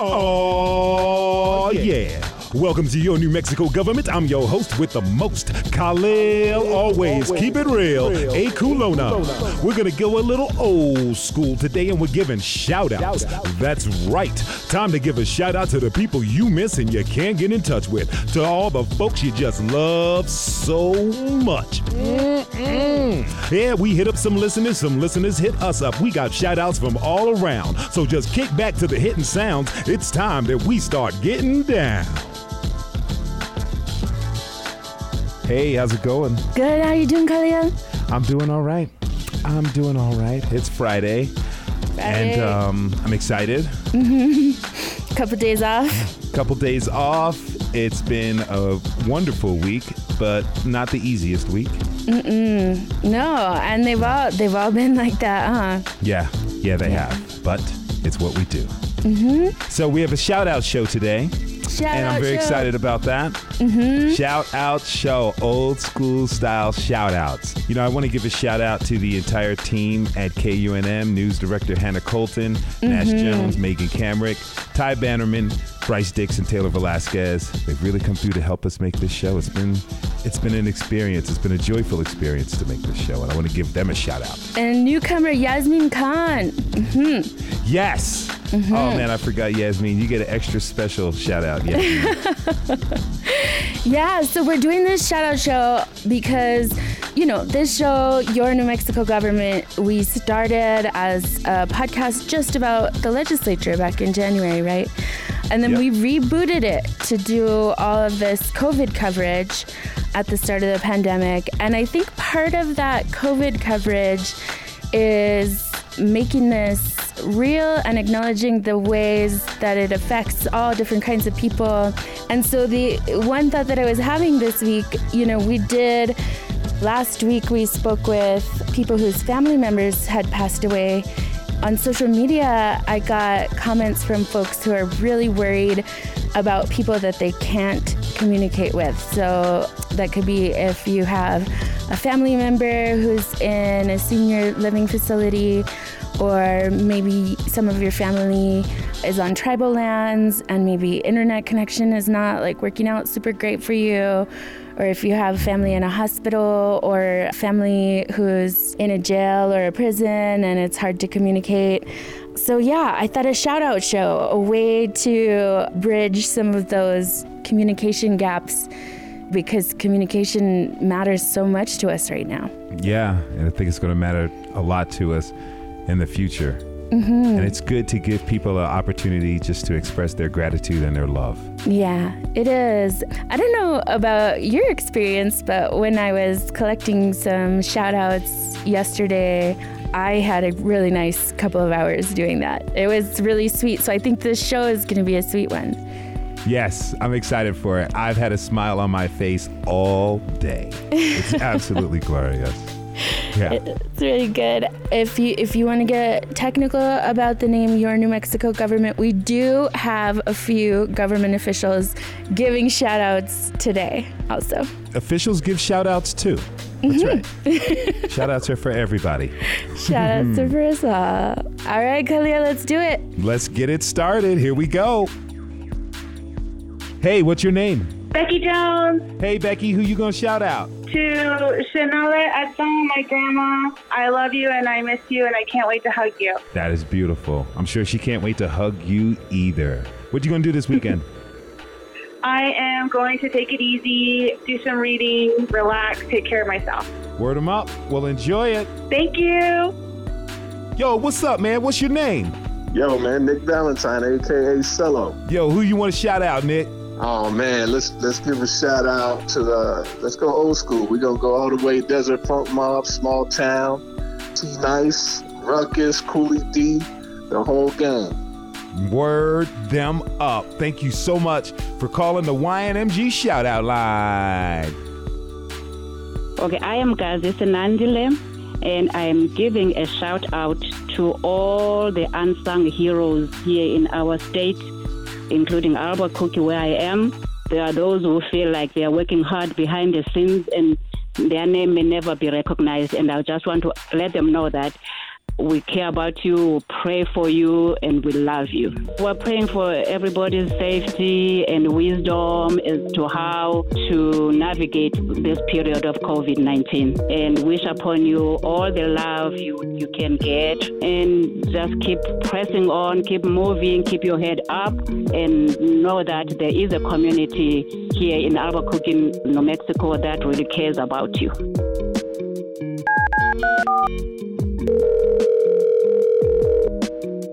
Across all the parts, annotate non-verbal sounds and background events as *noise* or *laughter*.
Oh, oh, yeah. Welcome to your New Mexico government. I'm your host with the most, Khalil. Always keep it real, Ekulona. We're going to go a little old school today and we're giving shout outs. That's right. Time to give a shout out to the people you miss and you can't get in touch with. To all the folks you just love so much. Mm-mm. Yeah, we hit up some listeners, some listeners hit us up. We got shout outs from all around. So just kick back to the hitting sounds. It's time that we start getting down. Hey, how's it going? Good. How you doing, Khalil? I'm doing all right. I'm doing all right. It's Friday, and um, I'm excited. *laughs* Couple days off. Couple days off. It's been a wonderful week, but not the easiest week. No, and they've all they've all been like that, huh? Yeah, yeah, they have. But it's what we do. Mm-hmm. So we have a shout out show today, Shout and I'm very show. excited about that. Mm-hmm. Shout out show, old school style shout outs. You know, I want to give a shout out to the entire team at KUNM, news director Hannah Colton, Nash Jones, Megan Kamerick, Ty Bannerman, Bryce Dixon, Taylor Velasquez. They've really come through to help us make this show. It's been it's been an experience. It's been a joyful experience to make this show, and I want to give them a shout out. And newcomer Yasmin Khan. Mm-hmm. Yes. Mm-hmm. Oh man, I forgot Yasmin. You get an extra special shout out. Yasmin. *laughs* Yeah, so we're doing this shout out show because, you know, this show, Your New Mexico Government, we started as a podcast just about the legislature back in January, right? And then Yep. we rebooted it to do all of this COVID coverage at the start of the pandemic. And I think part of that COVID coverage is making this real and acknowledging the ways that it affects all different kinds of people. And so the one thought that I was having this week, you know, we did last week we spoke with people whose family members had passed away. On social media, I got comments from folks who are really worried about people that they can't communicate with. So that could be if you have a family member who's in a senior living facility, or maybe some of your family is on tribal lands and maybe internet connection is not like working out super great for you or if you have family in a hospital or family who's in a jail or a prison and it's hard to communicate. So, yeah, I thought a shout out show, a way to bridge some of those communication gaps because communication matters so much to us right now. Yeah, and I think it's going to matter a lot to us in the future. Mm-hmm. And it's good to give people an opportunity just to express their gratitude and their love. Yeah, it is. I don't know about your experience, but when I was collecting some shout outs yesterday, I had a really nice couple of hours doing that. It was really sweet. So I think this show is going to be a sweet one. Yes, I'm excited for it. I've had a smile on my face all day. It's *laughs* absolutely glorious. Yeah. It's really good. If you if you want to get technical about the name Your New Mexico Government, we do have a few government officials giving shout outs today also. Officials give shout outs too. That's mm-hmm. right. *laughs* shout outs are for everybody. Shout outs to for us all. All right, Kalia, let's do it. Let's get it started. Here we go. Hey, what's your name? Becky Jones Hey, Becky, who you gonna shout out? to Chanela Edson, my grandma. I love you and I miss you and I can't wait to hug you. That is beautiful. I'm sure she can't wait to hug you either. What you gonna do this weekend? *laughs* I am going to take it easy, do some reading, relax, take care of myself. Word them up. Well, enjoy it. Thank you. Yo, what's up, man? What's your name? Yo, man, Nick Valentine, aka Cello. Yo, who you want to shout out, Nick? Oh man, let's let's give a shout out to the let's go old school. We're gonna go all the way Desert Funk Mob, Small Town, T Nice, Ruckus, Coolie D, the whole gang. Word them up. Thank you so much for calling the YNMG shout out line. Okay, I am Gazi Senandile, and I am giving a shout out to all the unsung heroes here in our state, including Albuquerque, where I am. There are those who feel like they are working hard behind the scenes and their name may never be recognized. And I just want to let them know that we care about you, pray for you, and we love you. We're praying for everybody's safety and wisdom as to how to navigate this period of COVID 19 and wish upon you all the love you, you can get and just keep pressing on, keep moving, keep your head up, and know that there is a community here in Albuquerque, New Mexico that really cares about you.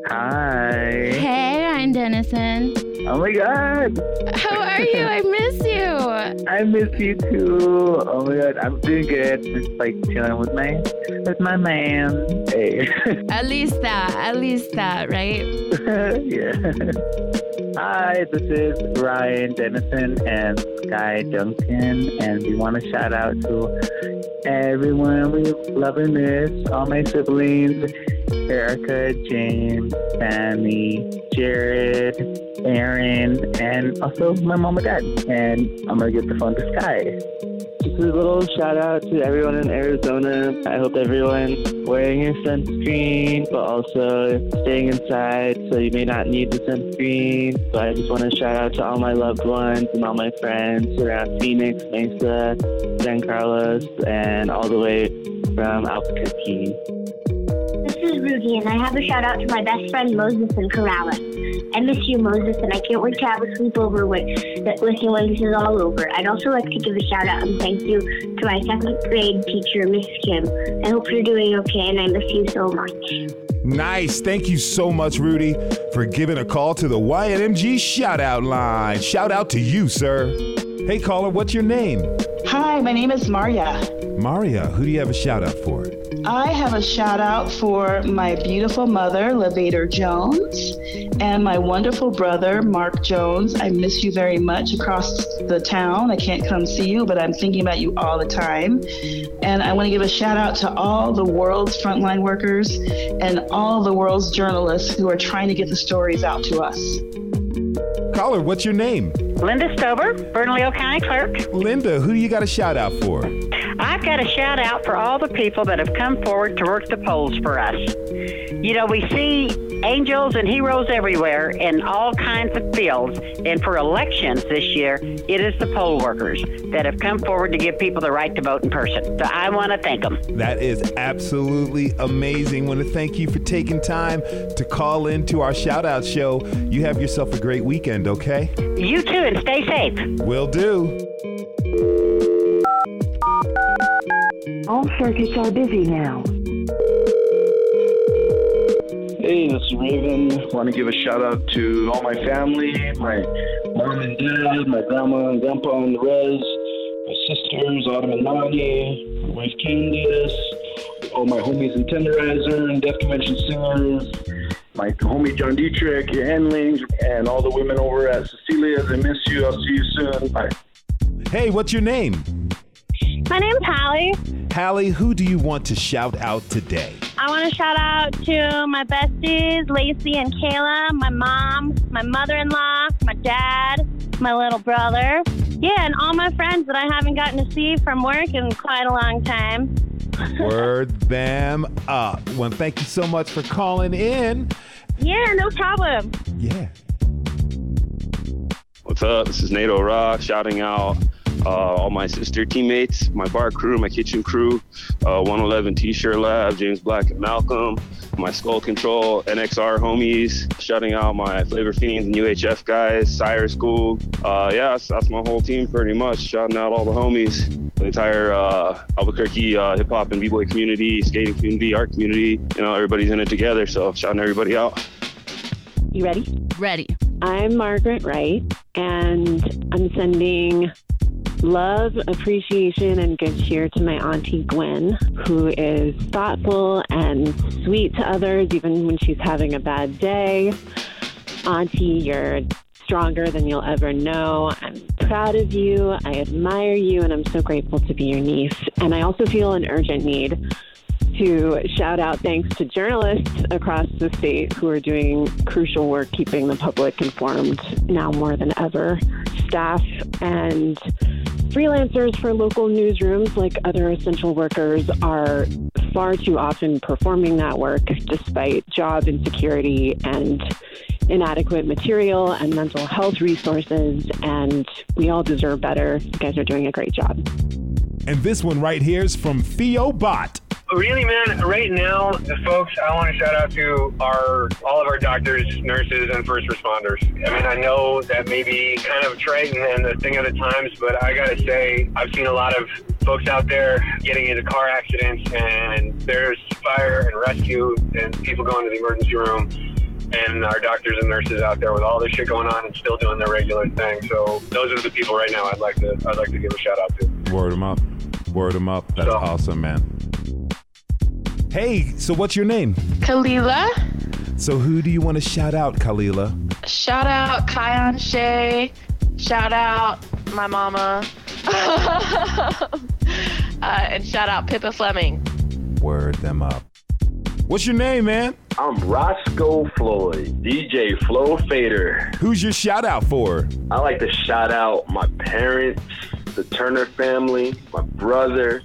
Hi. Hey, Ryan Dennison. Oh my god. How are you? I miss you. I miss you too. Oh my god. I'm doing good. Just like chilling with my with my man. Hey. *laughs* At least that. At least that, right? *laughs* yeah. Hi, this is Ryan Dennison and Sky Duncan, and we want to shout out to everyone we love and miss, all my siblings, Erica, James, Sammy, Jared, Aaron, and also my mom and dad. And I'm gonna give the phone to Sky. Just a little shout out to everyone in Arizona. I hope everyone's wearing your sunscreen, but also staying inside so you may not need the sunscreen. So I just want to shout out to all my loved ones and all my friends around Phoenix, Mesa, San Carlos, and all the way from Albuquerque. This Rudy, and I have a shout out to my best friend Moses in Corrales. I miss you, Moses, and I can't wait to have a sleepover with, with you when this is all over. I'd also like to give a shout out and thank you to my second grade teacher, Miss Kim. I hope you're doing okay, and I miss you so much. Nice. Thank you so much, Rudy, for giving a call to the YNMG shout out line. Shout out to you, sir. Hey, caller, what's your name? Hi, my name is Maria. Maria, who do you have a shout out for? I have a shout out for my beautiful mother, Levator Jones, and my wonderful brother, Mark Jones. I miss you very much across the town. I can't come see you, but I'm thinking about you all the time. And I want to give a shout out to all the world's frontline workers and all the world's journalists who are trying to get the stories out to us. Caller, what's your name? Linda Stover, Bernalillo County Clerk. Linda, who do you got a shout out for? Got a shout out for all the people that have come forward to work the polls for us. You know, we see angels and heroes everywhere in all kinds of fields. And for elections this year, it is the poll workers that have come forward to give people the right to vote in person. So I want to thank them. That is absolutely amazing. I want to thank you for taking time to call into our shout out show. You have yourself a great weekend, okay? You too, and stay safe. Will do. All circuits are busy now. Hey, this is Raven. Want to give a shout out to all my family, my mom and dad, my grandma and grandpa on the res, my sisters, Autumn and Nani, my wife Candice, all my homies in Tenderizer and Death Convention Singers, my homie John Dietrich, your handlings, and all the women over at Cecilia's. I miss you. I'll see you soon. Bye. Hey, what's your name? My name's Hallie. Hallie, who do you want to shout out today? I want to shout out to my besties, Lacey and Kayla, my mom, my mother in law, my dad, my little brother. Yeah, and all my friends that I haven't gotten to see from work in quite a long time. *laughs* Word them up. Well, thank you so much for calling in. Yeah, no problem. Yeah. What's up? This is Nato Ra shouting out all my sister teammates, my bar crew, my kitchen crew, uh, 111 T-shirt lab, James Black and Malcolm, my Skull Control NXR homies, shouting out my Flavor Fiends and UHF guys, Sire School. Uh, yeah, that's, that's, my whole team pretty much. Shouting out all the homies, the entire uh, Albuquerque uh, hip hop and b-boy community, skating community, art community. You know, everybody's in it together. So shouting everybody out. You ready? Ready. I'm Margaret Wright, and I'm sending love, appreciation, and good cheer to my Auntie Gwen, who is thoughtful and sweet to others, even when she's having a bad day. Auntie, you're stronger than you'll ever know. I'm proud of you. I admire you, and I'm so grateful to be your niece. And I also feel an urgent need to shout out thanks to journalists across the state who are doing crucial work keeping the public informed now more than ever. Staff and freelancers for local newsrooms, like other essential workers, are far too often performing that work despite job insecurity and inadequate material and mental health resources. And we all deserve better. You guys are doing a great job. And this one right here is from Theo Bot. Really, man, right now, folks, I want to shout out to our all of our doctors, nurses, and first responders. I mean, I know that may be kind of a trite and the thing of the times, but I got to say, I've seen a lot of folks out there getting into car accidents, and there's fire and rescue and people going to the emergency room and our doctors and nurses out there with all this shit going on and still doing their regular thing. So those are the people right now I'd like to I'd like to give a shout out to. Word them up. Word them up. That's So- awesome, man. Hey, so what's your name? Kalila. So who do you want to shout out, Kalila? Shout out Kion Shay. Shout out my mama. *laughs* uh, and shout out Pippa Fleming. Word them up. What's your name, man? I'm Roscoe Floyd, DJ Flow Fader. Who's your shout out for? I like to shout out my parents, the Turner family, my brother.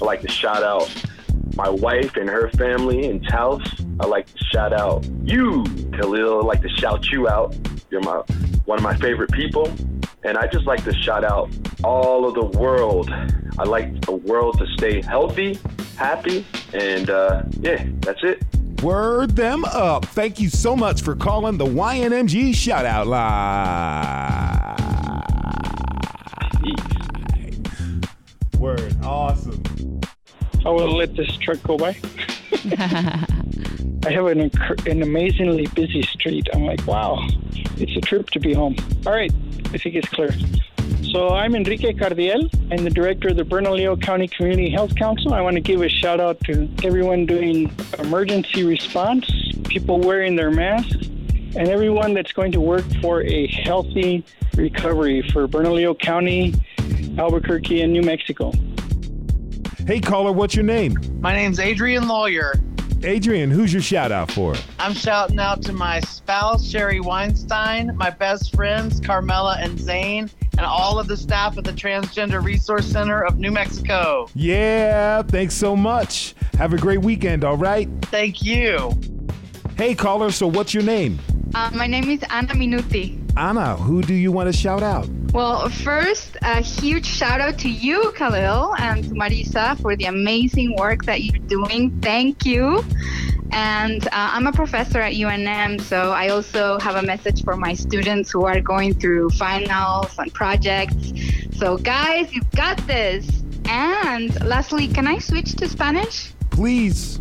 I like to shout out my wife and her family and Taos. I like to shout out you, Khalil. I like to shout you out. You're my one of my favorite people. And I just like to shout out all of the world. I like the world to stay healthy, happy, and uh, yeah, that's it. Word them up. Thank you so much for calling the YNMG shout out line. Word. Awesome. I will let this truck go by. I have an, inc- an amazingly busy street. I'm like, wow, it's a trip to be home. All right, I think it's clear. So I'm Enrique Cardiel. I'm the director of the Bernalillo County Community Health Council. I want to give a shout out to everyone doing emergency response, people wearing their masks, and everyone that's going to work for a healthy recovery for Bernalillo County, Albuquerque, and New Mexico. Hey, caller, what's your name? My name's Adrian Lawyer. Adrian, who's your shout out for? I'm shouting out to my spouse, Sherry Weinstein, my best friends, Carmela and Zane, and all of the staff at the Transgender Resource Center of New Mexico. Yeah, thanks so much. Have a great weekend, all right? Thank you. Hey, caller, so what's your name? Uh, my name is Anna Minuti. Anna, who do you want to shout out? Well, first, a huge shout out to you, Khalil, and to Marisa for the amazing work that you're doing. Thank you. And uh, I'm a professor at UNM, so I also have a message for my students who are going through finals and projects. So, guys, you've got this. And lastly, can I switch to Spanish? Please.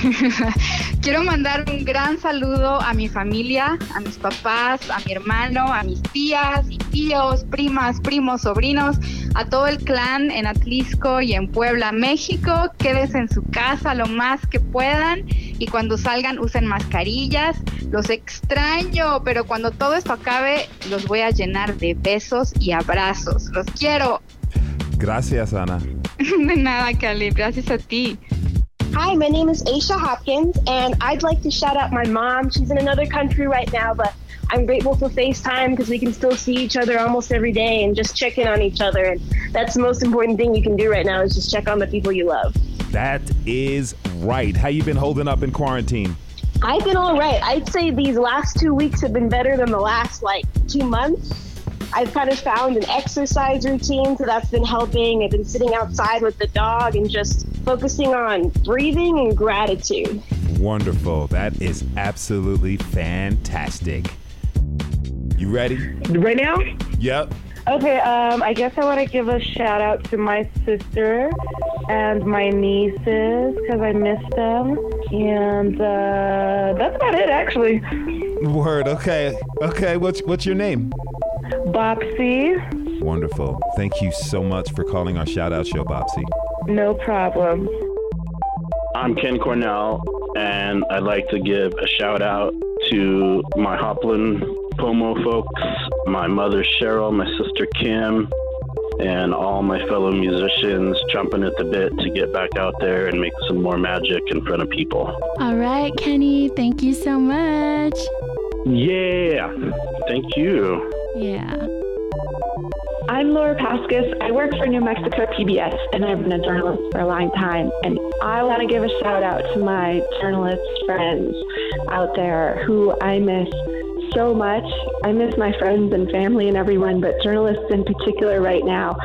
*laughs* Quiero mandar un gran saludo a mi familia, a mis papás, a mi hermano, a mis tías y tíos, primas, primos, sobrinos, a todo el clan en Atlisco y en Puebla, México. Quédense en su casa lo más que puedan y cuando salgan usen mascarillas. Los extraño, pero cuando todo esto acabe los voy a llenar de besos y abrazos. Los quiero. Gracias, Ana. *laughs* De nada, Cali. Gracias a ti. Hi, my name is Aisha Hopkins, and I'd like to shout out my mom. She's in another country right now, but I'm grateful for FaceTime because we can still see each other almost every day and just check in on each other. And that's the most important thing you can do right now is just check on the people you love. That is right. How you been holding up in quarantine? I've been all right. I'd say these last two weeks have been better than the last like two months. I've kind of found an exercise routine, so that's been helping. I've been sitting outside with the dog and just focusing on breathing and gratitude. Wonderful. That is absolutely fantastic. You ready? Right now? Yep. Okay, um, I guess I want to give a shout out to my sister and my nieces because I miss them. And uh, that's about it, actually. Word. Okay. Okay. What's what's your name? Bopsy, Wonderful. Thank you so much for calling our shout out show, Bopsy. no problem. I'm Ken Cornell, and I'd like to give a shout out to my Hopland Pomo folks, my mother Cheryl, my sister Kim, and all my fellow musicians jumping at the bit to get back out there and make some more magic in front of people. All right, Kenny, thank you so much. Yeah, thank you. Yeah. I'm Laura Paskus. I work for New Mexico PBS, and I've been a journalist for a long time. And I want to give a shout out to my journalist friends out there who I miss so much. I miss my friends and family and everyone, but journalists in particular right now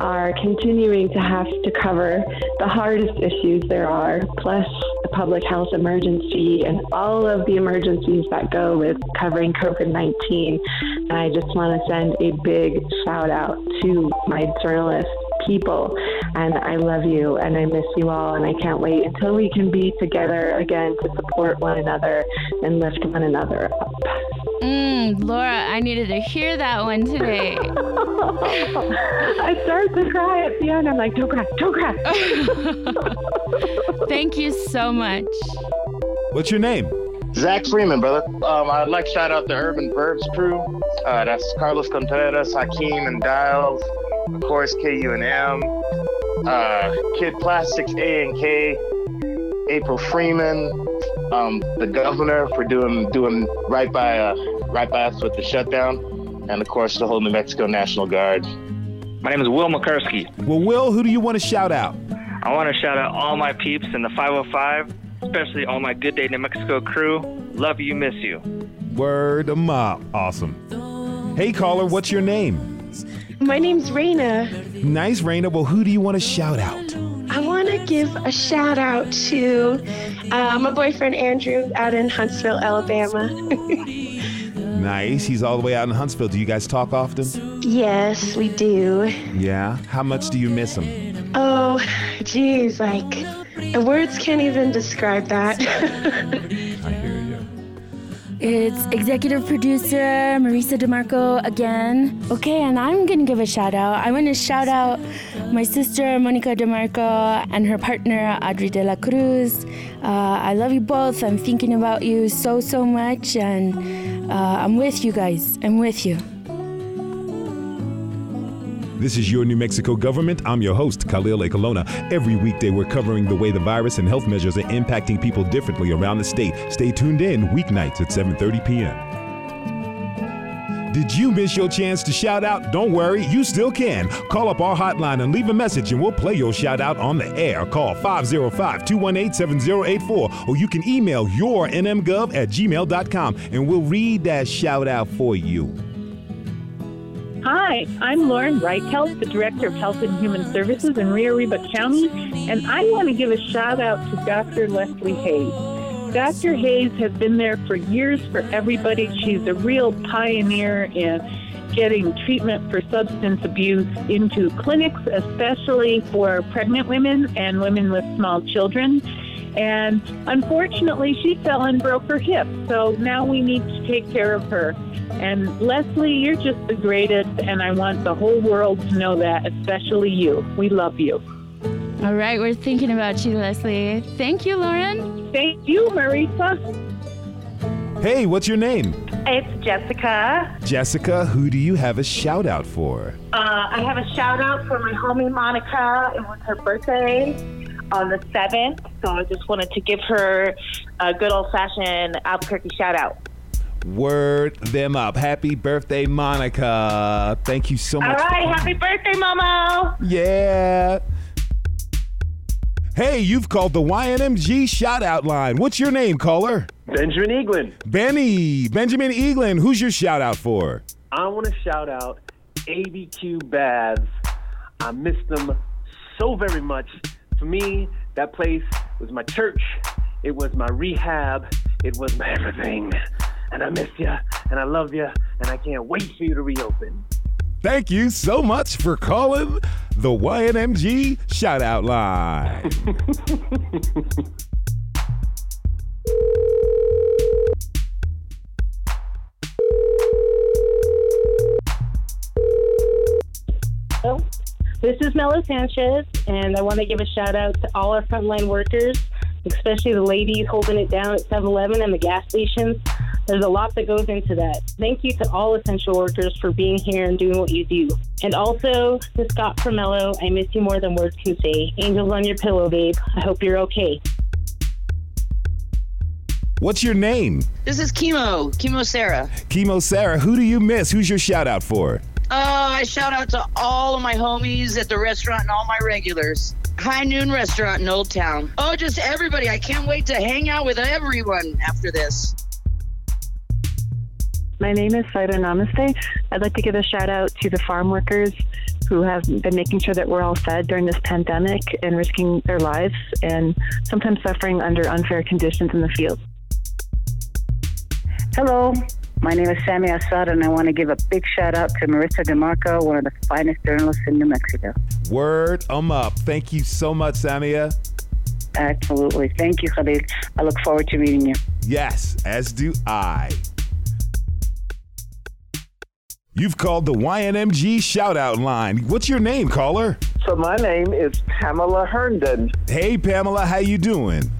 are continuing to have to cover the hardest issues there are, plus the public health emergency and all of the emergencies that go with covering COVID 19. And I just want to send a big shout out to my journalist people. And I love you and I miss you all. And I can't wait until we can be together again to support one another and lift one another up. Mm, Laura, I needed to hear that one today. *laughs* I started to cry at the end. I'm like, don't cry, don't cry. *laughs* Thank you so much. What's your name? Zach Freeman, brother. Um, I'd like to shout out the Urban Verbs crew. Uh, that's Carlos Contreras, Hakeem, and Dials. Of course, KUNM. Uh, Kid Plastics, A and K. April Freeman, um, the governor for doing doing right by uh, right by us with the shutdown, and of course the whole New Mexico National Guard. My name is Will McCursky. Well, Will, who do you want to shout out? I want to shout out all my peeps in the 505, especially all my Good Day New Mexico crew. Love you, miss you. Word of up. Awesome. Hey, caller, what's your name? My name's Raina. Nice, Raina. Well, who do you want to shout out? I want to give a shout out to uh, my boyfriend Andrew out in Huntsville, Alabama. *laughs* Nice. He's all the way out in Huntsville. Do you guys talk often? yes, we do. Yeah. How much do you miss him? Oh, geez, like the words can't even describe that. *laughs* It's executive producer Marisa DeMarco again. Okay, and I'm gonna give a shout out. I want to shout out my sister Monica DeMarco and her partner Adri de la Cruz. Uh, I love you both. I'm thinking about you so, so much, and uh, I'm with you guys. I'm with you. This is your New Mexico government. I'm your host, Khalil Ekulona. Every weekday, we're covering the way the virus and health measures are impacting people differently around the state. Stay tuned in weeknights at 7:30 p.m. Did you miss your chance to shout out? Don't worry, you still can. Call up our hotline and leave a message, and we'll play your shout out on the air. Call 505 218 7084, or you can email your nmgov at gmail.com, and we'll read that shout out for you. Hi, I'm Lauren Reichelt, the Director of Health and Human Services in Rio Arriba County, and I want to give a shout out to Dr. Leslie Hayes. Dr. Hayes has been there for years for everybody. She's a real pioneer in getting treatment for substance abuse into clinics, especially for pregnant women and women with small children. And unfortunately, she fell and broke her hip. So now we need to take care of her. And Leslie, you're just the greatest, and I want the whole world to know that, especially you. We love you. All right, we're thinking about you, Leslie. Thank you, Lauren. Thank you, Marisa. Hey, what's your name? It's Jessica. Jessica, who do you have a shout out for? Uh, I have a shout out for my homie Monica. It was her birthday on the 7th, so I just wanted to give her a good old fashioned Albuquerque shout out. Word them up. Happy birthday, Monica. Thank you so much. All right. happy birthday, Momo. Yeah. Hey, you've called the YNMG shout out line. What's your name, caller? Benjamin Eaglin. Benny. Benjamin Eaglin. Who's your shout out for? I want to shout out ABQ Baths. I miss them so very much. For me, that place was my church. It was my rehab. It was my *laughs* everything. And I miss you, and I love you, and I can't wait for you to reopen. Thank you so much for calling the YNMG shout out line. *laughs* This is Mela Sanchez, and I want to give a shout out to all our frontline workers, especially the ladies holding it down at 7 Eleven and the gas stations. There's a lot that goes into that. Thank you to all essential workers for being here and doing what you do. And also to Scott Promello, I miss you more than words can say. Angels on your pillow, babe. I hope you're okay. What's your name? This is Chemo, Chemo Sarah. Chemo Sarah. Who do you miss? Who's your shout out for? Uh, I shout out to all of my homies at the restaurant and all my regulars. High Noon Restaurant in Old Town. Oh, just everybody. I can't wait to hang out with everyone after this. My name is Saida Namaste. I'd like to give a shout out to the farm workers who have been making sure that we're all fed during this pandemic and risking their lives and sometimes suffering under unfair conditions in the field. Hello, my name is Sammy Assad, and I want to give a big shout out to Marisa DeMarco, one of the finest journalists in New Mexico. Word um up. Thank you so much, Samia. Absolutely. Thank you, Khalid. I look forward to meeting you. Yes, as do I. You've called the YNMG shout out line. What's your name, caller? So my name is Pamela Herndon. Hey Pamela, how you doing?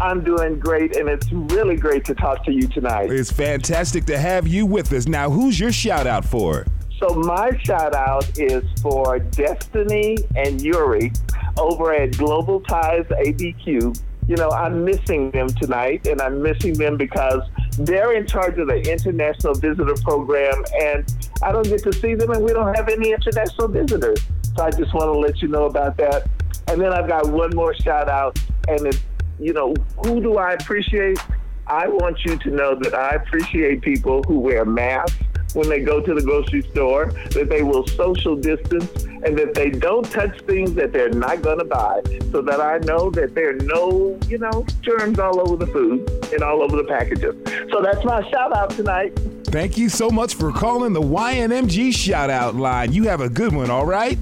I'm doing great, and it's really great to talk to you tonight. It's fantastic to have you with us. Now, who's your shout out for? So my shout out is for Destiny and Yuri over at Global Ties ABQ. You know, I'm missing them tonight, and I'm missing them because they're in charge of the international visitor program, and I don't get to see them, and we don't have any international visitors. So I just want to let you know about that. And then I've got one more shout out, and it's you know, who do I appreciate? I want you to know that I appreciate people who wear masks when they go to the grocery store, that they will social distance, and that they don't touch things that they're not going to buy, so that I know that there are no, you know, germs all over the food and all over the packages. So that's my shout out tonight. Thank you so much for calling the YNMG shout out line. You have a good one, all right?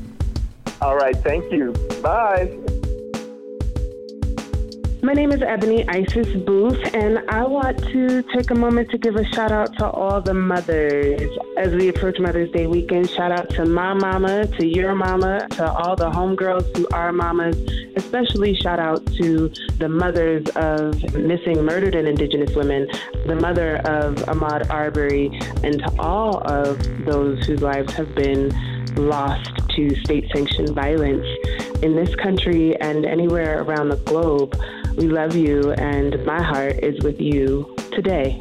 All right, thank you. Bye. My name is Ebony Isis Booth, and I want to take a moment to give a shout out to all the mothers as we approach Mother's Day weekend. Shout out to my mama, to your mama, to all the homegirls who are mamas, especially shout out to the mothers of missing, murdered, and Indigenous women, the mother of Ahmaud Arbery, and to all of those whose lives have been lost to state sanctioned violence in this country and anywhere around the globe. We love you, and my heart is with you today.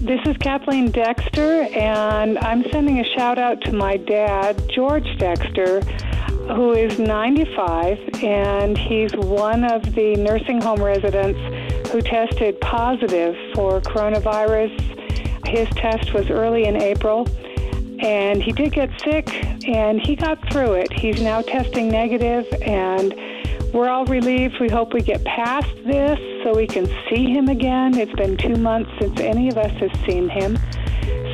This is Kathleen Dexter, and I'm sending a shout out to my dad, George Dexter, who is 95, and he's one of the nursing home residents who tested positive for coronavirus. His test was early in April, and he did get sick, and he got through it. He's now testing negative, and we're all relieved. We hope we get past this so we can see him again. It's been two months since any of us has seen him.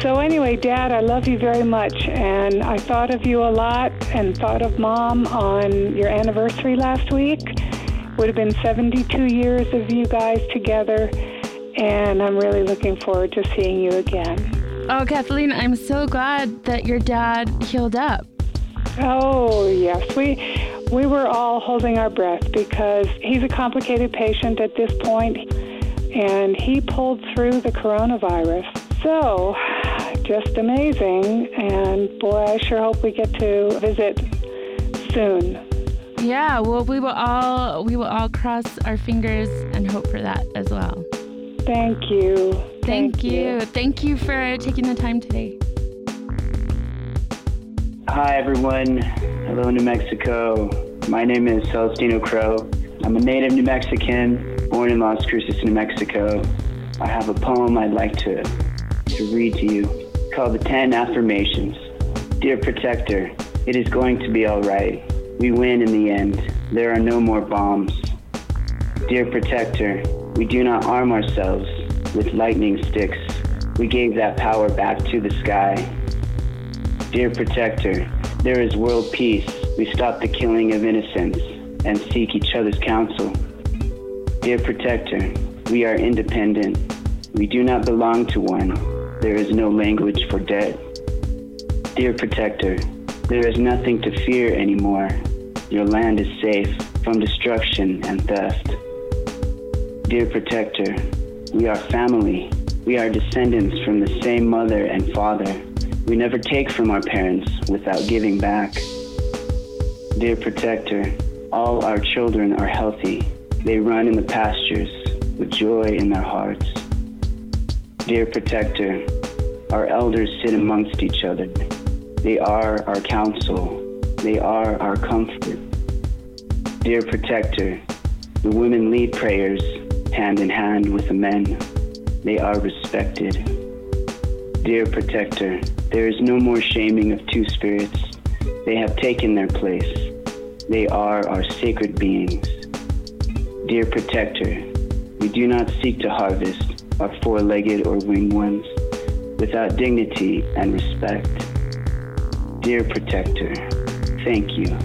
So, anyway, Dad, I love you very much. And I thought of you a lot and thought of Mom on your anniversary last week. Would have been 72 years of you guys together. And I'm really looking forward to seeing you again. Oh, Kathleen, I'm so glad that your dad healed up. Oh, yes. We we were all holding our breath because he's a complicated patient at this point and he pulled through the coronavirus. So, just amazing. And boy, I sure hope we get to visit soon. Yeah, well, we will all we will all cross our fingers and hope for that as well. Thank you. Thank, Thank you. you. Thank you for taking the time today. Hi, everyone. Hello, New Mexico. My name is Celestino Crow. I'm a native New Mexican, born in Las Cruces, New Mexico. I have a poem I'd like to, to read to you called The Ten Affirmations. Dear Protector, it is going to be all right. We win in the end. There are no more bombs. Dear Protector, we do not arm ourselves with lightning sticks. We gave that power back to the sky. Dear Protector, there is world peace. We stop the killing of innocents and seek each other's counsel. Dear Protector, we are independent. We do not belong to one. There is no language for debt. Dear Protector, there is nothing to fear anymore. Your land is safe from destruction and theft. Dear Protector, we are family. We are descendants from the same mother and father. We never take from our parents without giving back. Dear Protector, all our children are healthy. They run in the pastures with joy in their hearts. Dear Protector, our elders sit amongst each other. They are our counsel. They are our comfort. Dear protector, the women lead prayers hand in hand with the men. They are respected. Dear protector, there is no more shaming of two spirits. They have taken their place. They are our sacred beings. Dear protector, we do not seek to harvest our four legged or winged ones without dignity and respect. Dear protector, thank you.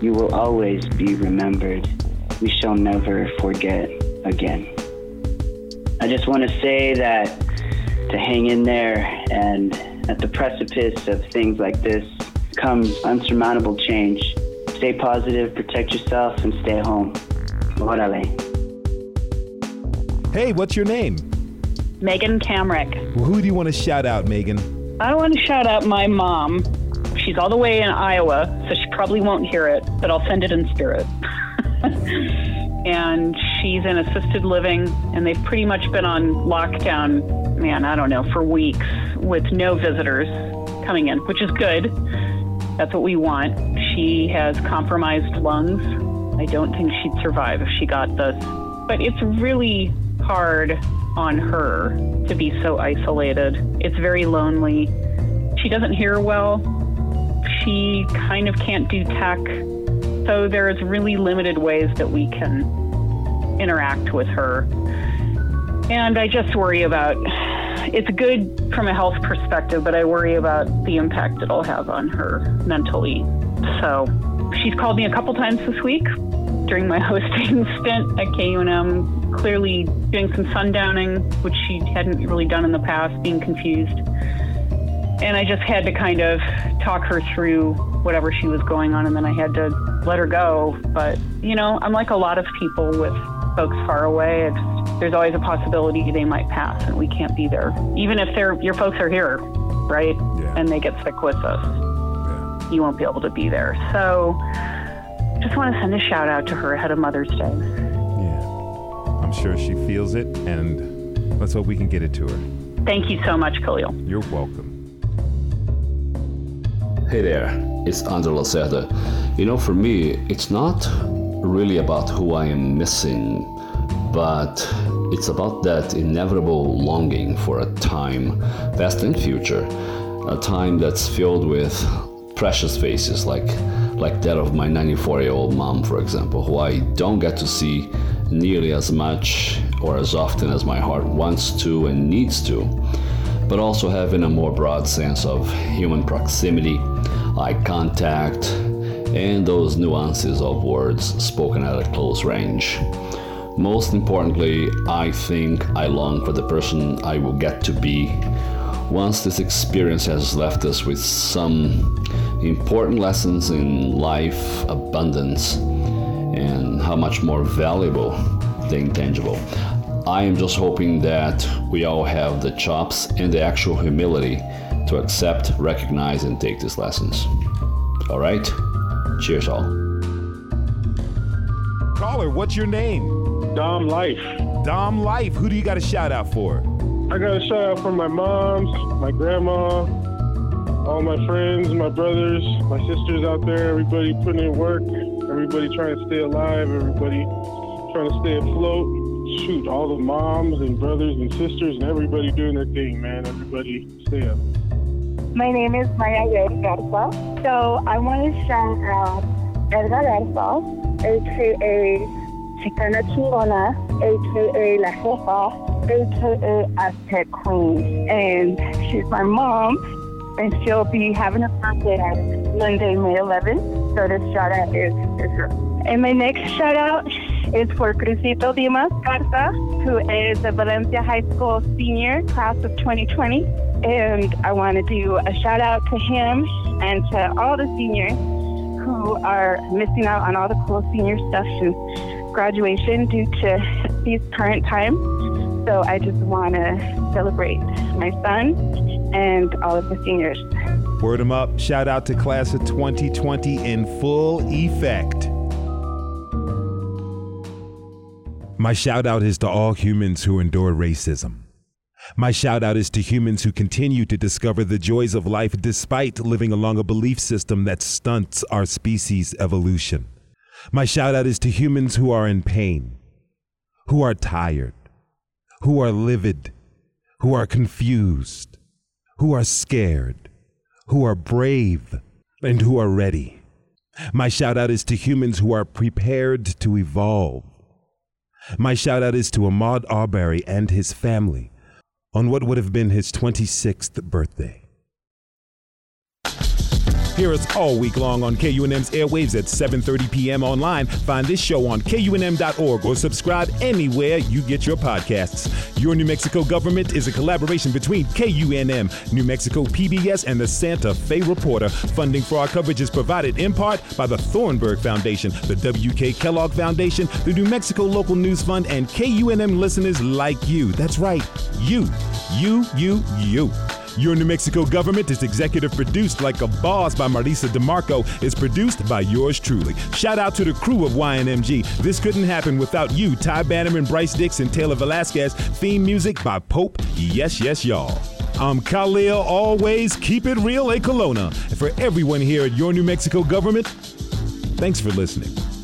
You will always be remembered. We shall never forget again. I just want to say that to hang in there and at the precipice of things like this comes unsurmountable change. Stay positive, protect yourself, and stay home. Orale. Hey, what's your name? Megan Kamerick. Who do you want to shout out, Megan? I want to shout out my mom. She's all the way in Iowa, so she probably won't hear it, but I'll send it in spirit. *laughs* and she's in assisted living, and they've pretty much been on lockdown, man, I don't know, for weeks with no visitors coming in, which is good. That's what we want. She has compromised lungs. I don't think she'd survive if she got this. But it's really hard on her to be so isolated. It's very lonely. She doesn't hear well. She kind of can't do tech. So there's really limited ways that we can interact with her. And I just worry about it's good from a health perspective, but I worry about the impact it'll have on her mentally. So she's called me a couple times this week during my *laughs* hosting stint at KUNM clearly doing some sundowning, which she hadn't really done in the past, being confused. And I just had to kind of talk her through whatever she was going on, and then I had to let her go. But, you know, I'm like a lot of people with folks far away. There's always a possibility they might pass, and we can't be there. Even if they're, your folks are here, right? Yeah. And they get sick with us, yeah. you won't be able to be there. So just want to send a shout out to her ahead of Mother's Day. Yeah. I'm sure she feels it, and let's hope we can get it to her. Thank you so much, Khalil. You're welcome. Hey there, it's Andre Lacerda. You know, for me, it's not really about who I am missing, but it's about that inevitable longing for a time, past and future, a time that's filled with precious faces like like that of my 94 year old mom, for example, who I don't get to see nearly as much or as often as my heart wants to and needs to, but also having a more broad sense of human proximity, eye contact, and those nuances of words spoken at a close range. Most importantly, I think I long for the person I will get to be once this experience has left us with some important lessons in life, abundance, and how much more valuable the intangible. I am just hoping that we all have the chops and the actual humility to accept, recognize, and take these lessons. All right? Cheers, all. Caller, what's your name? Dom Life. Dom Life. Who do you got a shout out for? I got a shout out for my moms, my grandma, all my friends, my brothers, my sisters out there, everybody putting in work, everybody trying to stay alive, everybody trying to stay afloat. Shoot, all the moms and brothers and sisters and everybody doing their thing, man. Everybody stay up. My name is Maya Garza. So I want to shout out Edgar Garza, aka Chicana Chingona, aka La Jefa, aka Aztec Queen. And she's my mom, and she'll be having a birthday on Monday, May 11th. So this shout out is, is her. And my next shout out is for Crucito Dimas Garza, who is a Valencia High School senior, class of 2020. And I want to do a shout out to him and to all the seniors who are missing out on all the cool senior stuff and graduation due to these current times. So I just want to celebrate my son and all of the seniors. Word them up. Shout out to class of 2020 in full effect. My shout out is to all humans who endure racism. My shout out is to humans who continue to discover the joys of life despite living along a belief system that stunts our species' evolution. My shout out is to humans who are in pain, who are tired, who are livid, who are confused, who are scared, who are brave, and who are ready. My shout out is to humans who are prepared to evolve. My shout out is to Ahmaud Arbery and his family on what would have been his 26th birthday. Hear us all week long on KUNM's airwaves at 7:30 p.m. online. Find this show on kunm.org or subscribe anywhere you get your podcasts. Your New Mexico government is a collaboration between KUNM, New Mexico PBS, and the Santa Fe Reporter. Funding for our coverage is provided in part by the Thornburg Foundation, the W.K. Kellogg Foundation, the New Mexico Local News Fund, and KUNM listeners like you. That's right, you, you, you, you. Your New Mexico government is executive produced like a boss by Marisa DeMarco. is produced by yours truly. Shout out to the crew of YNMG. This couldn't happen without you, Ty Bannerman, Bryce Dix, and Taylor Velasquez. Theme music by Pope. Yes, yes, y'all. I'm Khalil, always keep it real, a. And for everyone here at Your New Mexico government, thanks for listening.